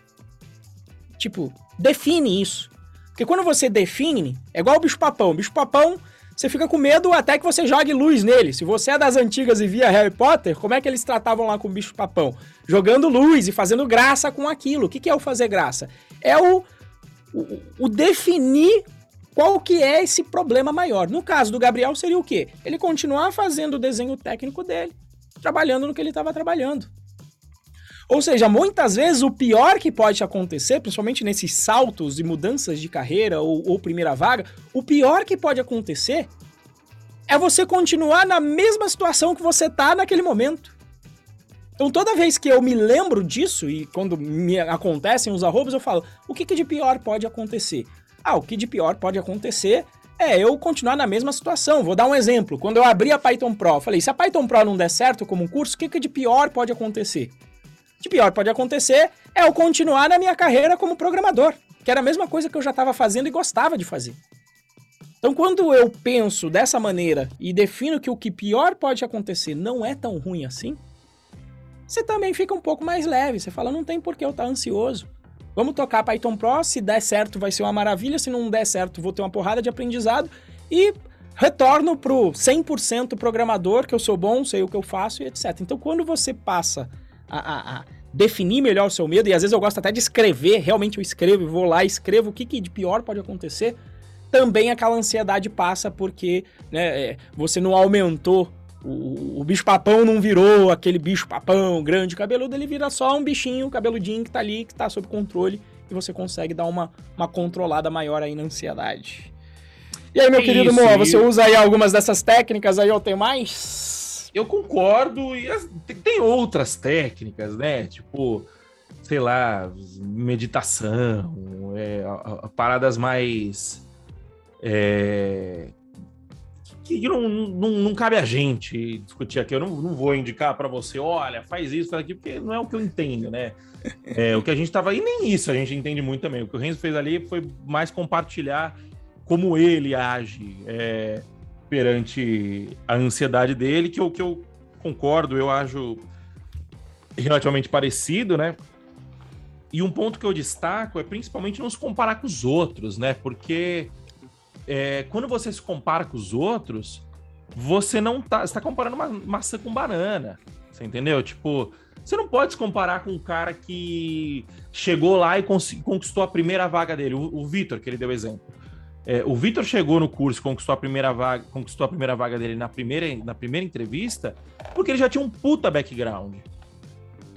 Tipo, define isso. Porque quando você define, é igual o bicho-papão. Bicho-papão, você fica com medo até que você jogue luz nele. Se você é das antigas e via Harry Potter, como é que eles tratavam lá com o bicho-papão? Jogando luz e fazendo graça com aquilo. O que, que é o fazer graça? É o, o, o definir qual que é esse problema maior. No caso do Gabriel, seria o quê? Ele continuar fazendo o desenho técnico dele trabalhando no que ele estava trabalhando. Ou seja, muitas vezes o pior que pode acontecer, principalmente nesses saltos e mudanças de carreira ou, ou primeira vaga, o pior que pode acontecer é você continuar na mesma situação que você está naquele momento. Então, toda vez que eu me lembro disso, e quando me acontecem os arrobos, eu falo: o que, que de pior pode acontecer? Ah, o que de pior pode acontecer é eu continuar na mesma situação. Vou dar um exemplo. Quando eu abri a Python Pro, falei, se a Python Pro não der certo como um curso, o que, que de pior pode acontecer? De pior pode acontecer é eu continuar na minha carreira como programador, que era a mesma coisa que eu já estava fazendo e gostava de fazer. Então, quando eu penso dessa maneira e defino que o que pior pode acontecer não é tão ruim assim, você também fica um pouco mais leve. Você fala, não tem por que eu estar ansioso. Vamos tocar Python Pro, se der certo vai ser uma maravilha, se não der certo vou ter uma porrada de aprendizado e retorno pro 100% programador, que eu sou bom, sei o que eu faço e etc. Então quando você passa a, a, a, definir melhor o seu medo, e às vezes eu gosto até de escrever, realmente eu escrevo, vou lá escrevo o que, que de pior pode acontecer, também aquela ansiedade passa porque né, é, você não aumentou o, o bicho-papão não virou aquele bicho-papão grande cabeludo, ele vira só um bichinho cabeludinho que tá ali, que tá sob controle, e você consegue dar uma, uma controlada maior aí na ansiedade. E aí, meu é querido Moa, você usa aí algumas dessas técnicas aí ou tem mais? Eu concordo, e as, tem, tem outras técnicas, né? Tipo, sei lá, meditação, é, a, a, paradas mais. É, que não, não, não, cabe a gente discutir aqui. Eu não, não vou indicar para você, olha, faz isso, faz aquilo, porque não é o que eu entendo, né? É, o que a gente estava. E nem isso a gente entende muito também. O que o Renzo fez ali foi mais compartilhar como ele age é, perante a ansiedade dele, que eu, que eu concordo, eu acho relativamente parecido, né? E um ponto que eu destaco é principalmente não se comparar com os outros, né? Porque é, quando você se compara com os outros, você não tá. Você tá comparando uma maçã com banana. Você entendeu? Tipo, você não pode se comparar com um cara que chegou lá e conquistou a primeira vaga dele. O, o Vitor, que ele deu exemplo. É, o Vitor chegou no curso, conquistou a primeira vaga, conquistou a primeira vaga dele na primeira, na primeira entrevista, porque ele já tinha um puta background.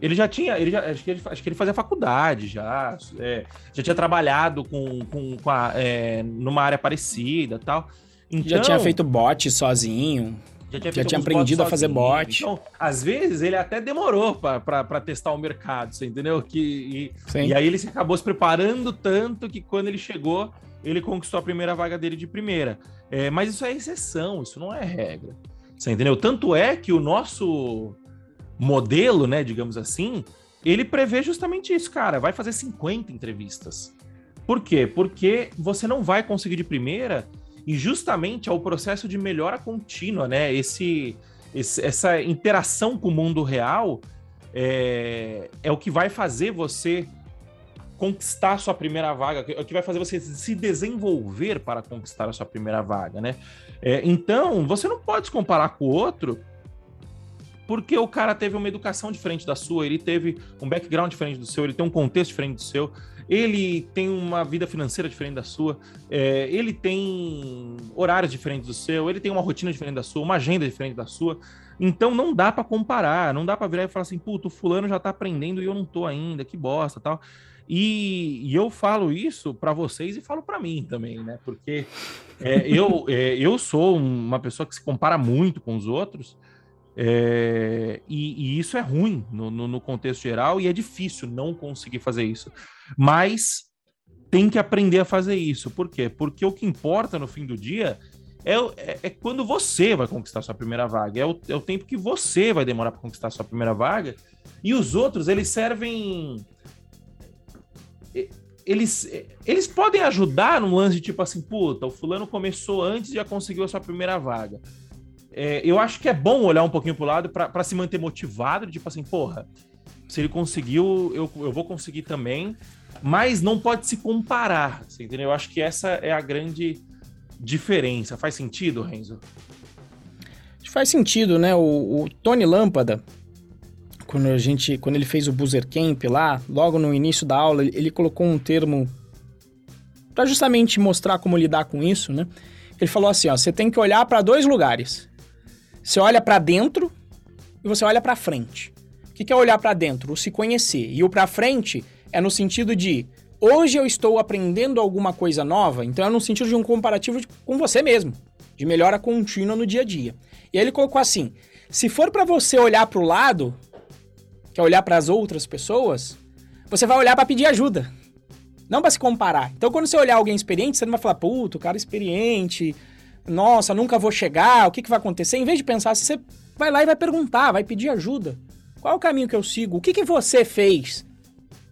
Ele já tinha, ele já, acho, que ele, acho que ele fazia faculdade já, é, já tinha trabalhado com, com, com a, é, numa área parecida tal. Então, já tinha feito bot sozinho. Já tinha, já tinha aprendido a fazer bot. Então, às vezes, ele até demorou para testar o mercado, você entendeu? Que, e, e aí ele acabou se preparando tanto que quando ele chegou, ele conquistou a primeira vaga dele de primeira. É, mas isso é exceção, isso não é regra. Você entendeu? Tanto é que o nosso modelo, né, digamos assim, ele prevê justamente isso, cara. Vai fazer 50 entrevistas. Por quê? Porque você não vai conseguir de primeira e justamente é o processo de melhora contínua, né? Esse esse, essa interação com o mundo real é, é o que vai fazer você conquistar sua primeira vaga, é o que vai fazer você se desenvolver para conquistar a sua primeira vaga, né? É, então, você não pode se comparar com o outro porque o cara teve uma educação diferente da sua, ele teve um background diferente do seu, ele tem um contexto diferente do seu, ele tem uma vida financeira diferente da sua, é, ele tem horários diferentes do seu, ele tem uma rotina diferente da sua, uma agenda diferente da sua. Então não dá para comparar, não dá para virar e falar assim, puto, o fulano já tá aprendendo e eu não tô ainda, que bosta, tal. E, e eu falo isso para vocês e falo para mim também, né? Porque é, eu, é, eu sou uma pessoa que se compara muito com os outros. É, e, e, isso é ruim no, no, no, contexto geral e é difícil não conseguir fazer isso. Mas tem que aprender a fazer isso. Por quê? Porque o que importa no fim do dia é, é, é quando você vai conquistar sua primeira vaga. É o, é o tempo que você vai demorar para conquistar sua primeira vaga. E os outros, eles servem. Eles, eles podem ajudar num lance de tipo assim, puta, o fulano começou antes e já conseguiu a sua primeira vaga é, eu acho que é bom olhar um pouquinho pro lado para se manter motivado, tipo assim, porra, se ele conseguiu, eu, eu vou conseguir também, mas não pode se comparar, você entendeu? Eu acho que essa é a grande diferença. Faz sentido, Renzo? Faz sentido, né? O, o Tony Lâmpada, quando a gente, quando ele fez o Boozer Camp lá, logo no início da aula, ele colocou um termo para justamente mostrar como lidar com isso, né? Ele falou assim, ó, você tem que olhar para dois lugares. Você olha para dentro e você olha para frente. O que é olhar para dentro? O se conhecer. E o para frente é no sentido de hoje eu estou aprendendo alguma coisa nova, então é no sentido de um comparativo de, com você mesmo, de melhora contínua no dia a dia. E aí ele colocou assim: se for para você olhar para o lado, que é olhar para as outras pessoas, você vai olhar para pedir ajuda. Não para se comparar. Então, quando você olhar alguém experiente, você não vai falar, puto, cara é experiente, nossa, nunca vou chegar, o que, que vai acontecer? Em vez de pensar, você vai lá e vai perguntar, vai pedir ajuda. Qual o caminho que eu sigo? O que, que você fez?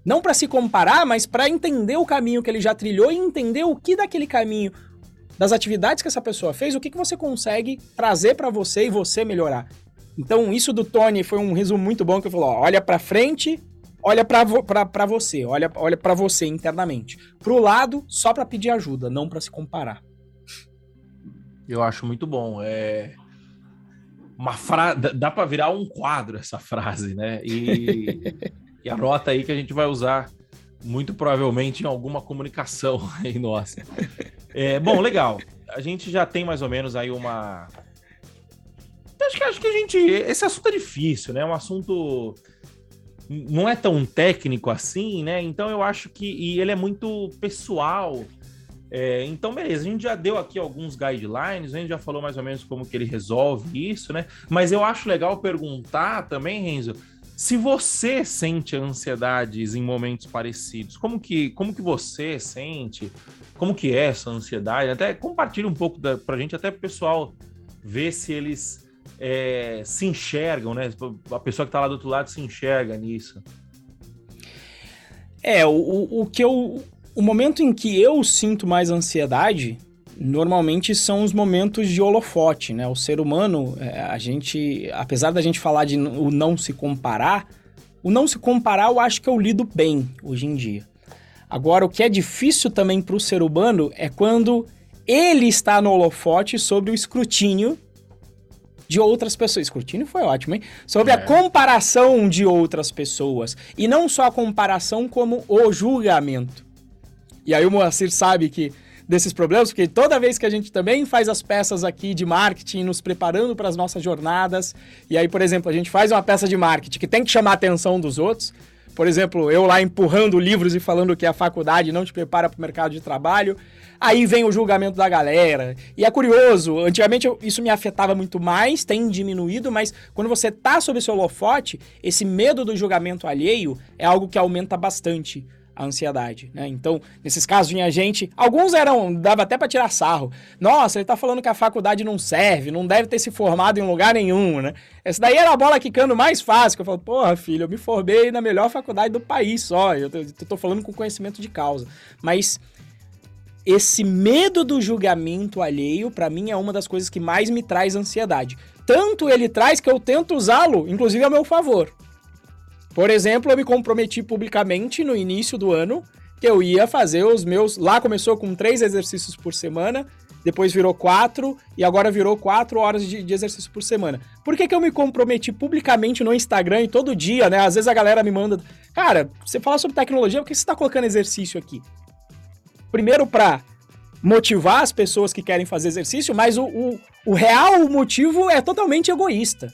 Não para se comparar, mas para entender o caminho que ele já trilhou e entender o que daquele caminho, das atividades que essa pessoa fez, o que, que você consegue trazer para você e você melhorar. Então, isso do Tony foi um resumo muito bom que ele falou: ó, olha para frente, olha para você, olha, olha para você internamente. Pro lado, só para pedir ajuda, não para se comparar. Eu acho muito bom. É uma frase, dá para virar um quadro essa frase, né? E, [LAUGHS] e anota aí que a gente vai usar muito provavelmente em alguma comunicação [LAUGHS] aí nossa. É, bom, legal. A gente já tem mais ou menos aí uma acho que acho que a gente esse assunto é difícil, né? É um assunto não é tão técnico assim, né? Então eu acho que e ele é muito pessoal. É, então, beleza, a gente já deu aqui alguns guidelines, a gente já falou mais ou menos como que ele resolve isso, né? Mas eu acho legal perguntar também, Renzo, se você sente ansiedades em momentos parecidos, como que, como que você sente? Como que é essa ansiedade? Até compartilha um pouco da, pra gente, até pro pessoal ver se eles é, se enxergam, né? A pessoa que tá lá do outro lado se enxerga nisso. É, o, o que eu o momento em que eu sinto mais ansiedade, normalmente são os momentos de holofote, né? O ser humano, é, a gente, apesar da gente falar de o não se comparar, o não se comparar eu acho que eu lido bem hoje em dia. Agora, o que é difícil também para o ser humano é quando ele está no holofote sobre o escrutínio de outras pessoas. Escrutínio foi ótimo, hein? Sobre é. a comparação de outras pessoas. E não só a comparação, como o julgamento. E aí o Moacir sabe que desses problemas, porque toda vez que a gente também faz as peças aqui de marketing, nos preparando para as nossas jornadas, e aí, por exemplo, a gente faz uma peça de marketing que tem que chamar a atenção dos outros, por exemplo, eu lá empurrando livros e falando que a faculdade não te prepara para o mercado de trabalho, aí vem o julgamento da galera. E é curioso, antigamente isso me afetava muito mais, tem diminuído, mas quando você tá sob seu holofote, esse medo do julgamento alheio é algo que aumenta bastante a ansiedade, né? Então, nesses casos vinha gente, alguns eram, dava até para tirar sarro. Nossa, ele tá falando que a faculdade não serve, não deve ter se formado em lugar nenhum, né? Essa daí era a bola quicando mais fácil, que eu falo, porra, filho, eu me formei na melhor faculdade do país só, eu tô, eu tô falando com conhecimento de causa. Mas esse medo do julgamento alheio, para mim, é uma das coisas que mais me traz ansiedade. tanto ele traz que eu tento usá-lo, inclusive a meu favor. Por exemplo, eu me comprometi publicamente no início do ano que eu ia fazer os meus. Lá começou com três exercícios por semana, depois virou quatro e agora virou quatro horas de, de exercício por semana. Por que, que eu me comprometi publicamente no Instagram e todo dia, né? Às vezes a galera me manda. Cara, você fala sobre tecnologia, por que você está colocando exercício aqui? Primeiro, para motivar as pessoas que querem fazer exercício, mas o, o, o real motivo é totalmente egoísta.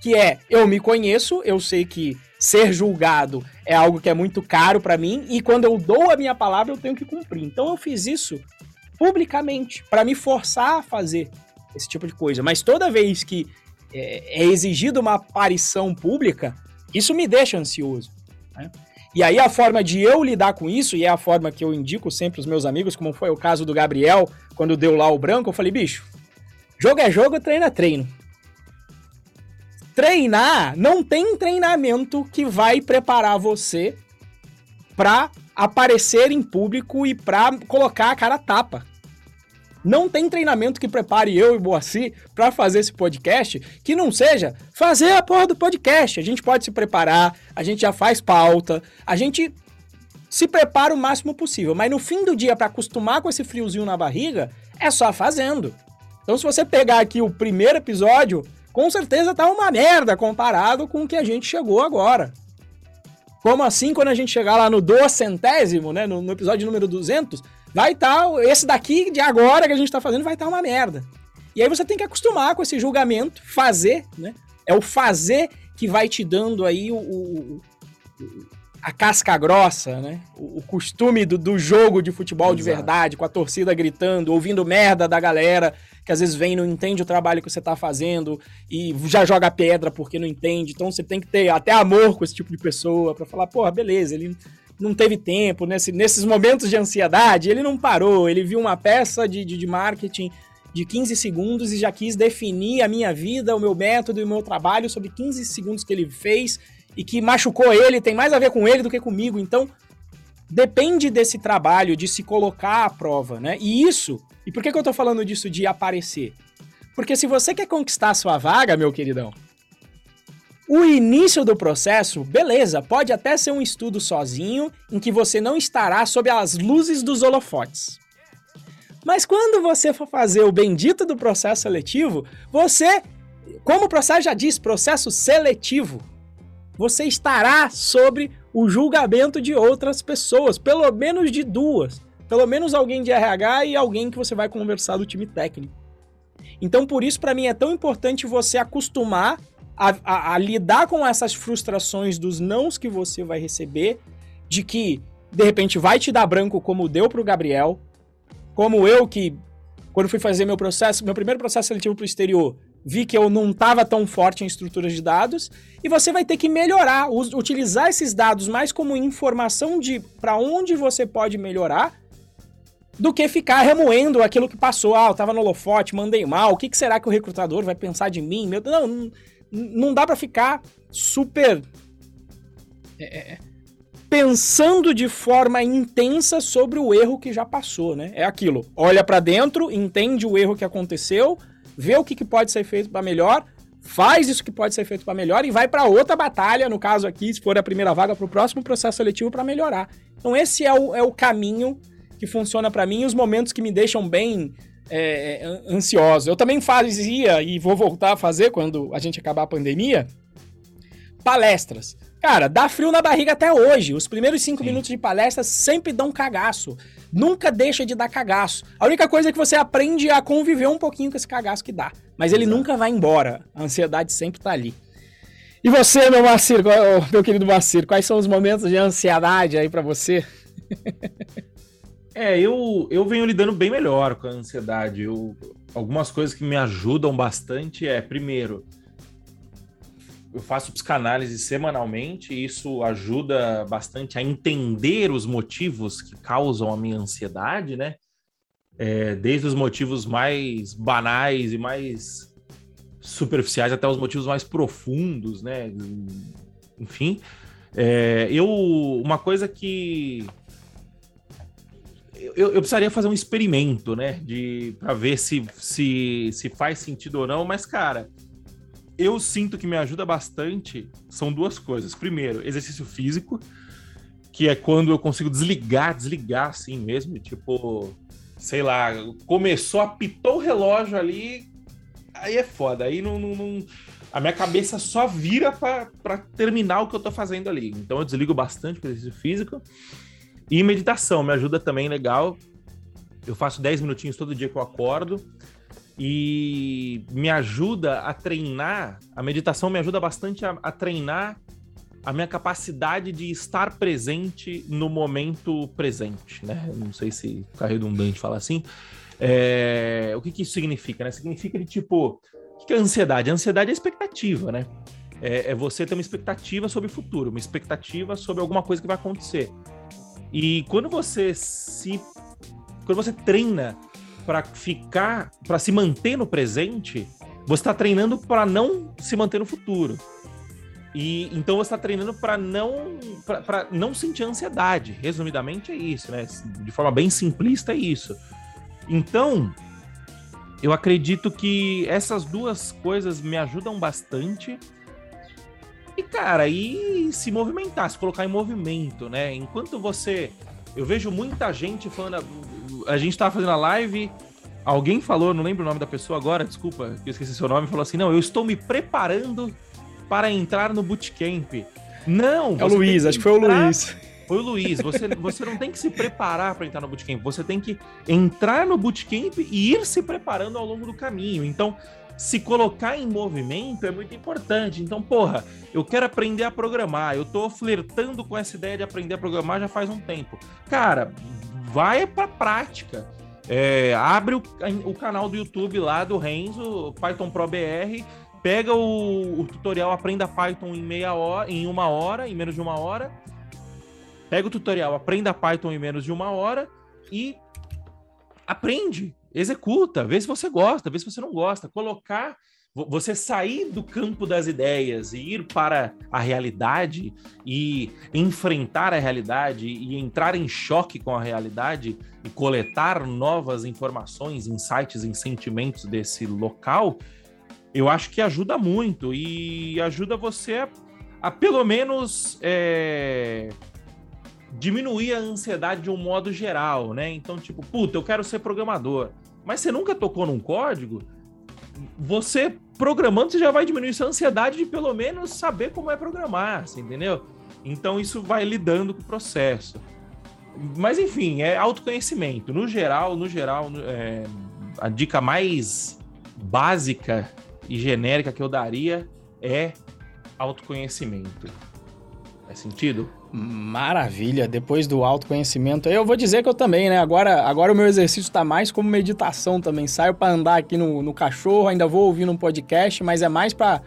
Que é, eu me conheço, eu sei que ser julgado é algo que é muito caro para mim e quando eu dou a minha palavra eu tenho que cumprir. Então eu fiz isso publicamente para me forçar a fazer esse tipo de coisa. Mas toda vez que é, é exigido uma aparição pública, isso me deixa ansioso. Né? E aí a forma de eu lidar com isso, e é a forma que eu indico sempre os meus amigos, como foi o caso do Gabriel, quando deu lá o branco, eu falei, bicho, jogo é jogo, treino é treino. Treinar, não tem treinamento que vai preparar você para aparecer em público e para colocar a cara tapa. Não tem treinamento que prepare eu e Boaci para fazer esse podcast que não seja fazer a porra do podcast. A gente pode se preparar, a gente já faz pauta, a gente se prepara o máximo possível. Mas no fim do dia, para acostumar com esse friozinho na barriga, é só fazendo. Então, se você pegar aqui o primeiro episódio, com certeza tá uma merda comparado com o que a gente chegou agora. Como assim, quando a gente chegar lá no docentésimo, né, no, no episódio número 200, vai estar, tá, esse daqui de agora que a gente tá fazendo vai estar tá uma merda. E aí você tem que acostumar com esse julgamento, fazer, né? É o fazer que vai te dando aí o, o, a casca grossa, né? O, o costume do, do, jogo de futebol Exato. de verdade, com a torcida gritando, ouvindo merda da galera que às vezes vem e não entende o trabalho que você tá fazendo e já joga pedra porque não entende. Então você tem que ter até amor com esse tipo de pessoa para falar, porra, beleza, ele não teve tempo, nesse, nesses momentos de ansiedade, ele não parou, ele viu uma peça de, de, de marketing de 15 segundos e já quis definir a minha vida, o meu método e o meu trabalho sobre 15 segundos que ele fez e que machucou ele, tem mais a ver com ele do que comigo. Então, depende desse trabalho de se colocar à prova, né? E isso e por que, que eu tô falando disso de aparecer? Porque se você quer conquistar a sua vaga, meu queridão, o início do processo, beleza, pode até ser um estudo sozinho, em que você não estará sob as luzes dos holofotes. Mas quando você for fazer o bendito do processo seletivo, você, como o processo já diz, processo seletivo, você estará sobre o julgamento de outras pessoas, pelo menos de duas. Pelo menos alguém de RH e alguém que você vai conversar do time técnico. Então, por isso, para mim, é tão importante você acostumar a, a, a, lidar com essas frustrações dos nãos que você vai receber, de que, de repente, vai te dar branco como deu pro Gabriel, como eu que, quando fui fazer meu processo, meu primeiro processo seletivo pro exterior, vi que eu não estava tão forte em estruturas de dados, e você vai ter que melhorar, utilizar esses dados mais como informação de para onde você pode melhorar, do que ficar remoendo aquilo que passou. Ah, eu tava no holofote, mandei mal, o que, que será que o recrutador vai pensar de mim? Meu, não, não, não dá para ficar super. É, é, pensando de forma intensa sobre o erro que já passou, né? É aquilo. Olha para dentro, entende o erro que aconteceu, vê o que, que pode ser feito para melhor, faz isso que pode ser feito para melhor e vai para outra batalha, no caso aqui, se for a primeira vaga, para o próximo processo seletivo para melhorar. Então esse é o, é o caminho que funciona para mim e os momentos que me deixam bem é, é ansioso. Eu também fazia e vou voltar a fazer quando a gente acabar a pandemia palestras. Cara, dá frio na barriga até hoje. Os primeiros cinco Sim. minutos de palestra sempre dão cagaço. Nunca deixa de dar cagaço. A única coisa é que você aprende a conviver um pouquinho com esse cagaço que dá. Mas ele Exato. nunca vai embora. A ansiedade sempre tá ali. E você, meu Marcir, meu querido Marcir, quais são os momentos de ansiedade aí para você? [LAUGHS] É, eu, eu venho lidando bem melhor com a ansiedade. Eu, algumas coisas que me ajudam bastante é, primeiro, eu faço psicanálise semanalmente e isso ajuda bastante a entender os motivos que causam a minha ansiedade, né? É, desde os motivos mais banais e mais superficiais até os motivos mais profundos, né? Enfim, é, eu uma coisa que eu, eu, precisaria fazer um experimento, né? De para ver se, se, se faz sentido ou não, mas, cara, eu sinto que me ajuda bastante são duas coisas. Primeiro, exercício físico, que é quando eu consigo desligar, desligar assim mesmo, tipo, sei lá, começou, apitou o relógio ali, aí é foda, aí não, não, não a minha cabeça só vira para terminar o que eu tô fazendo ali. Então eu desligo bastante o exercício físico. E meditação me ajuda também legal. Eu faço 10 minutinhos todo dia que eu acordo e me ajuda a treinar. A meditação me ajuda bastante a, a treinar a minha capacidade de estar presente no momento presente, né? Não sei se fica redundante falar assim. É... O que, que isso significa, né? Significa de tipo, o que é ansiedade? A ansiedade é expectativa, né? É, é, você ter uma expectativa sobre o futuro, uma expectativa sobre alguma coisa que vai acontecer. E quando você se. Quando você treina para ficar, para se manter no presente, você está treinando para não se manter no futuro. E então você está treinando para não para não sentir ansiedade. Resumidamente é isso, né? De forma bem simplista é isso. Então, eu acredito que essas duas coisas me ajudam bastante e, cara, e se movimentar, se colocar em movimento, né? Enquanto você. Eu vejo muita gente falando. A gente tava fazendo a live, alguém falou, não lembro o nome da pessoa agora, desculpa, que eu esqueci seu nome, falou assim: não, eu estou me preparando para entrar no bootcamp. Não! É o Luiz, que acho que foi o Luiz. Foi o Luiz, você, você não tem que se preparar para entrar no bootcamp, você tem que entrar no bootcamp e ir se preparando ao longo do caminho. Então, se colocar em movimento é muito importante. Então, porra, eu quero aprender a programar, eu tô flertando com essa ideia de aprender a programar já faz um tempo. Cara, vai pra prática. É, abre o, o, canal do YouTube lá do Renzo, Python Pro BR, pega o, o, tutorial Aprenda Python em meia hora, em uma hora, em menos de uma hora. Pega o tutorial Aprenda Python em menos de uma hora e aprende executa, vê se você gosta, vê se você não gosta. Colocar, você sair do campo das ideias e ir para a realidade e enfrentar a realidade e entrar em choque com a realidade e coletar novas informações, insights e sentimentos desse local, eu acho que ajuda muito e ajuda você a, a pelo menos. É diminuir a ansiedade de um modo geral, né? Então, tipo, puta, eu quero ser programador mas você nunca tocou num código, você programando, você já vai diminuir sua ansiedade de pelo menos saber como é programar, você entendeu? Então isso vai lidando com o processo. Mas enfim, é autoconhecimento. No geral, no geral, é, a dica mais básica e genérica que eu daria é autoconhecimento. Faz sentido? Maravilha, depois do autoconhecimento. Eu vou dizer que eu também, né? Agora, agora o meu exercício está mais como meditação também. Saio para andar aqui no, no cachorro, ainda vou ouvir um podcast, mas é mais para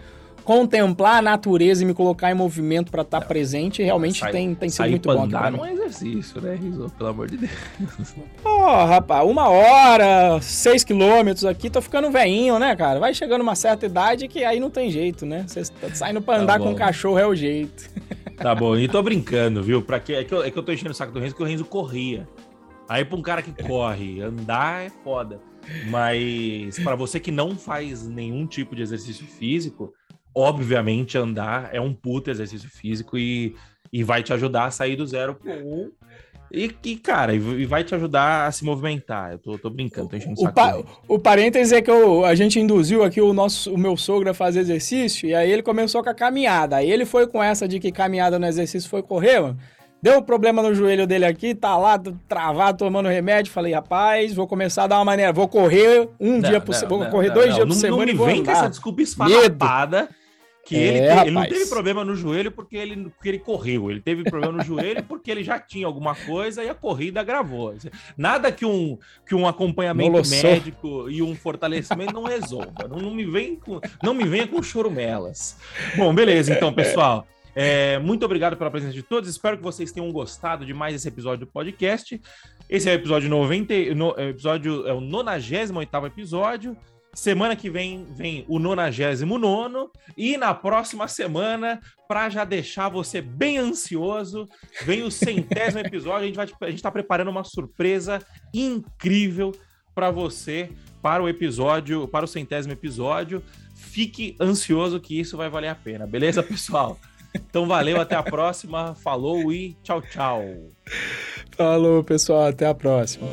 contemplar a natureza e me colocar em movimento para estar tá presente, realmente sai, tem, tem sido muito bom. Andar não é exercício, né, Rizzo? Pelo amor de Deus. Ó, oh, rapaz, uma hora, seis quilômetros aqui, tô ficando veinho, né, cara? Vai chegando uma certa idade que aí não tem jeito, né? Você tá saindo para tá andar tá com o cachorro é o jeito. Tá bom, e tô brincando, viu? Pra que, é, que eu, é que eu tô enchendo o saco do Renzo, porque o Renzo corria. Aí pra um cara que corre, andar é foda. Mas para você que não faz nenhum tipo de exercício físico, obviamente, andar é um puto exercício físico e, e vai te ajudar a sair do zero pro um. E, e, cara, e vai te ajudar a se movimentar. Eu tô, tô brincando, tô enchendo o, saco. Pa, o parênteses é que eu, a gente induziu aqui o, nosso, o meu sogro a fazer exercício, e aí ele começou com a caminhada. Aí ele foi com essa de que caminhada no exercício foi correr, mano. Deu um problema no joelho dele aqui, tá lá travado, tomando remédio. Falei, rapaz, vou começar a dar uma maneira. Vou correr um não, dia por semana. Vou não, correr dois não, dias por semana. Não me vem com essa desculpa esfarrapada. Que é, ele, ele, não teve problema no joelho porque ele, porque ele correu, ele teve problema no joelho porque ele já tinha alguma coisa e a corrida gravou. Nada que um, que um acompanhamento médico e um fortalecimento não resolva. Não, não, me vem com, não me venha com chorumelas. Bom, beleza, então, pessoal. É, muito obrigado pela presença de todos. Espero que vocês tenham gostado de mais esse episódio do podcast. Esse é o episódio 90, no, é episódio, é o 98 episódio. Semana que vem vem o 99 e na próxima semana, para já deixar você bem ansioso, vem o centésimo [LAUGHS] episódio. A gente, vai, a gente tá preparando uma surpresa incrível para você para o episódio, para o centésimo episódio. fique ansioso que isso vai valer a pena, beleza, pessoal? Então valeu, até a próxima, falou e tchau, tchau. Falou, pessoal, até a próxima.